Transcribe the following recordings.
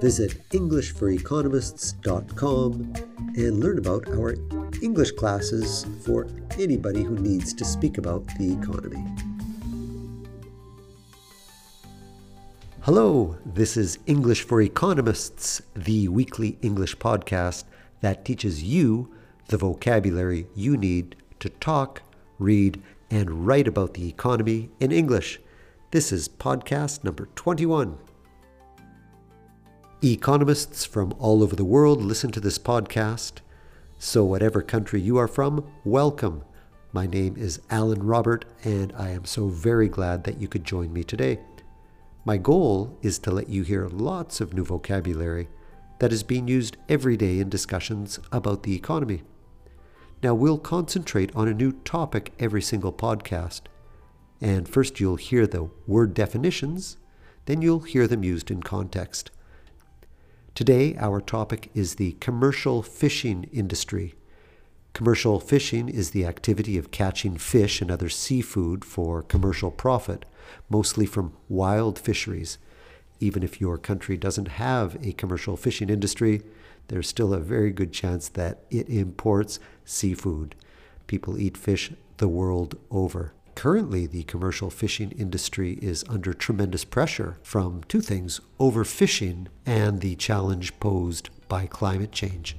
Visit EnglishForEconomists.com and learn about our English classes for anybody who needs to speak about the economy. Hello, this is English for Economists, the weekly English podcast that teaches you the vocabulary you need to talk, read, and write about the economy in English. This is podcast number 21. Economists from all over the world listen to this podcast. So, whatever country you are from, welcome. My name is Alan Robert, and I am so very glad that you could join me today. My goal is to let you hear lots of new vocabulary that is being used every day in discussions about the economy. Now, we'll concentrate on a new topic every single podcast. And first, you'll hear the word definitions, then, you'll hear them used in context. Today, our topic is the commercial fishing industry. Commercial fishing is the activity of catching fish and other seafood for commercial profit, mostly from wild fisheries. Even if your country doesn't have a commercial fishing industry, there's still a very good chance that it imports seafood. People eat fish the world over. Currently, the commercial fishing industry is under tremendous pressure from two things overfishing and the challenge posed by climate change.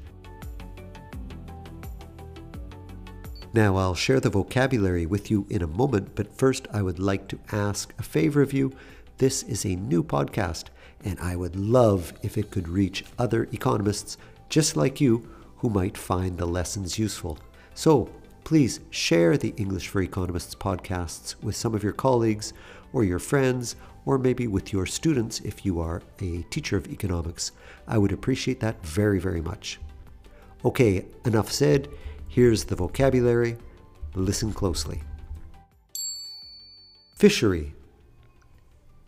Now, I'll share the vocabulary with you in a moment, but first, I would like to ask a favor of you. This is a new podcast, and I would love if it could reach other economists just like you who might find the lessons useful. So, please share the English for Economists podcasts with some of your colleagues or your friends, or maybe with your students if you are a teacher of economics. I would appreciate that very, very much. Okay, enough said. Here's the vocabulary. Listen closely. Fishery.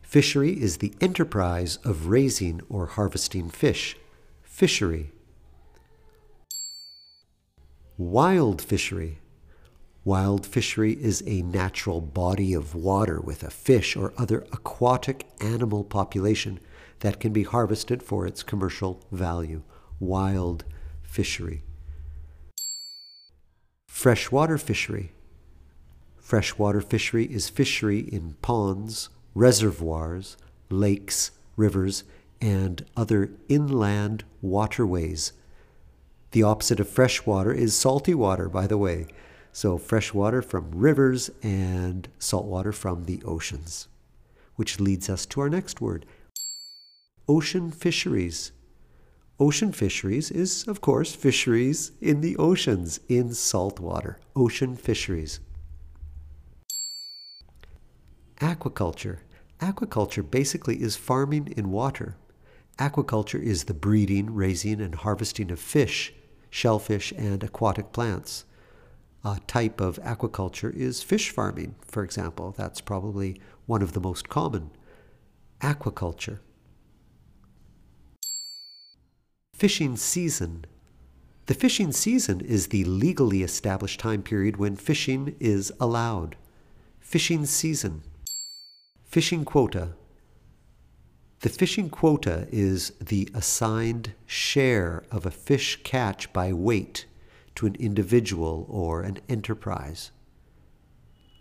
Fishery is the enterprise of raising or harvesting fish. Fishery. Wild fishery. Wild fishery is a natural body of water with a fish or other aquatic animal population that can be harvested for its commercial value. Wild fishery. Freshwater fishery. Freshwater fishery is fishery in ponds, reservoirs, lakes, rivers, and other inland waterways. The opposite of freshwater is salty water, by the way. So, fresh water from rivers and salt water from the oceans. Which leads us to our next word ocean fisheries. Ocean fisheries is, of course, fisheries in the oceans, in salt water. Ocean fisheries. Aquaculture. Aquaculture basically is farming in water. Aquaculture is the breeding, raising, and harvesting of fish, shellfish, and aquatic plants uh, type of aquaculture is fish farming, for example. That's probably one of the most common. Aquaculture. Fishing season. The fishing season is the legally established time period when fishing is allowed. Fishing season. Fishing quota. The fishing quota is the assigned share of a fish catch by weight to an individual or an enterprise.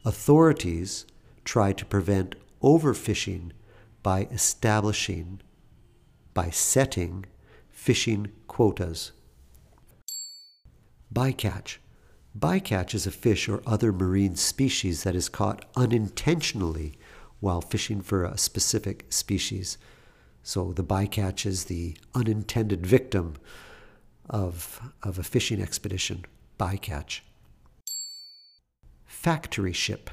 Authorities try to prevent overfishing by establishing, by setting fishing quotas. Bycatch. Bycatch is a fish or other marine species that is caught unintentionally while fishing for a specific species. So the bycatch is the unintended victim of, of a fishing expedition, bycatch. Factory ship.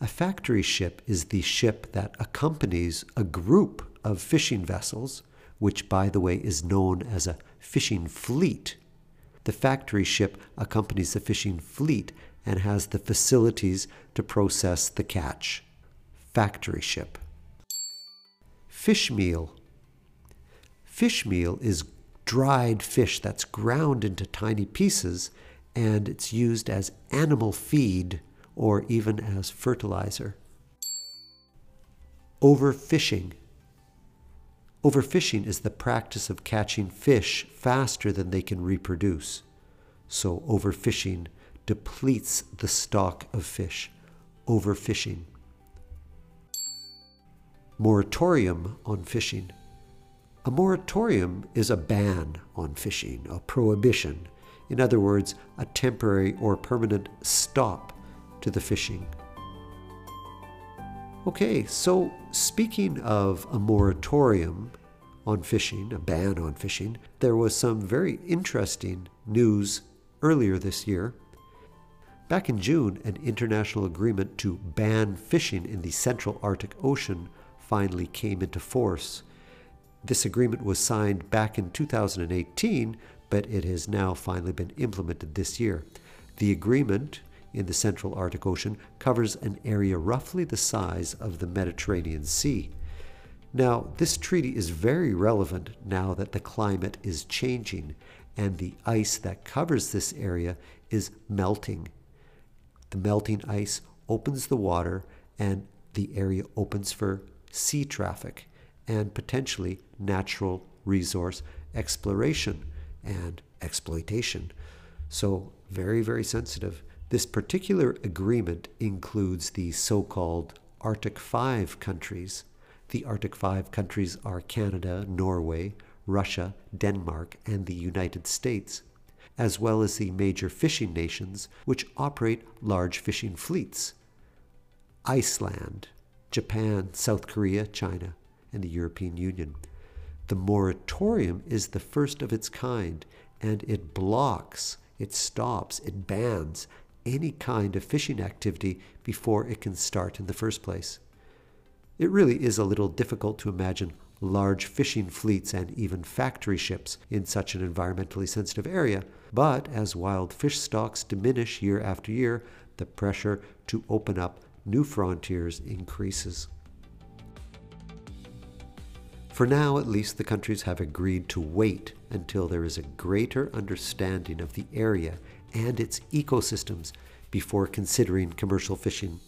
A factory ship is the ship that accompanies a group of fishing vessels, which, by the way, is known as a fishing fleet. The factory ship accompanies the fishing fleet and has the facilities to process the catch. Factory ship. Fish meal. Fish meal is dried fish that's ground into tiny pieces and it's used as animal feed or even as fertilizer. Overfishing. Overfishing is the practice of catching fish faster than they can reproduce. So, overfishing depletes the stock of fish. Overfishing. Moratorium on fishing. A moratorium is a ban on fishing, a prohibition. In other words, a temporary or permanent stop to the fishing. Okay, so speaking of a moratorium on fishing, a ban on fishing, there was some very interesting news earlier this year. Back in June, an international agreement to ban fishing in the Central Arctic Ocean finally came into force. This agreement was signed back in 2018, but it has now finally been implemented this year. The agreement in the Central Arctic Ocean covers an area roughly the size of the Mediterranean Sea. Now, this treaty is very relevant now that the climate is changing and the ice that covers this area is melting. The melting ice opens the water and the area opens for sea traffic and potentially natural resource exploration and exploitation. So, very, very sensitive. This particular agreement includes the so called Arctic Five countries. The Arctic Five countries are Canada, Norway, Russia, Denmark, and the United States, as well as the major fishing nations which operate large fishing fleets Iceland, Japan, South Korea, China, and the European Union. The moratorium is the first of its kind, and it blocks, it stops, it bans any kind of fishing activity before it can start in the first place. It really is a little difficult to imagine large fishing fleets and even factory ships in such an environmentally sensitive area, but as wild fish stocks diminish year after year, the pressure to open up new frontiers increases. For now, at least, the countries have agreed to wait until there is a greater understanding of the area and its ecosystems before considering commercial fishing.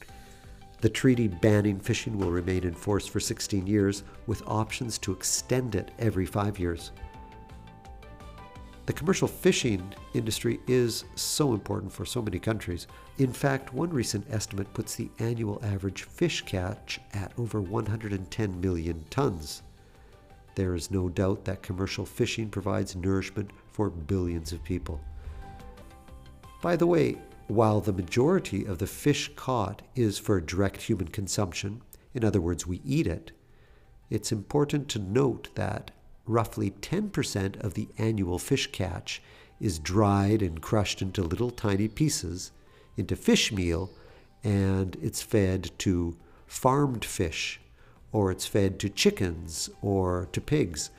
The treaty banning fishing will remain in force for 16 years, with options to extend it every five years. The commercial fishing industry is so important for so many countries. In fact, one recent estimate puts the annual average fish catch at over 110 million tons. There is no doubt that commercial fishing provides nourishment for billions of people. By the way, while the majority of the fish caught is for direct human consumption, in other words, we eat it, it's important to note that roughly 10% of the annual fish catch is dried and crushed into little tiny pieces into fish meal and it's fed to farmed fish or it's fed to chickens or to pigs.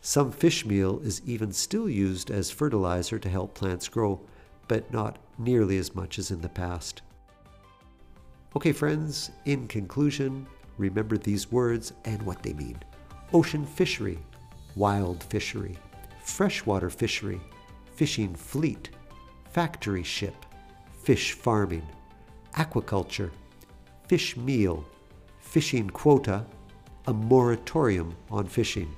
Some fish meal is even still used as fertilizer to help plants grow, but not nearly as much as in the past. Okay, friends, in conclusion, remember these words and what they mean ocean fishery, wild fishery, freshwater fishery, fishing fleet, factory ship, fish farming, aquaculture, fish meal fishing quota, a moratorium on fishing.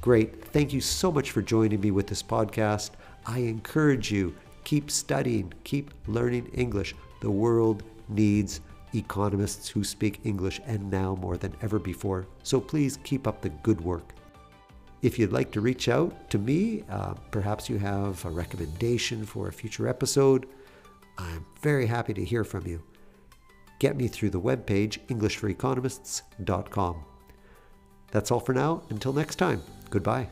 Great. Thank you so much for joining me with this podcast. I encourage you keep studying, keep learning English. The world needs economists who speak English and now more than ever before. So please keep up the good work. If you'd like to reach out to me, uh, perhaps you have a recommendation for a future episode, I'm very happy to hear from you get me through the webpage EnglishForEconomists.com. That's all for now. Until next time, goodbye.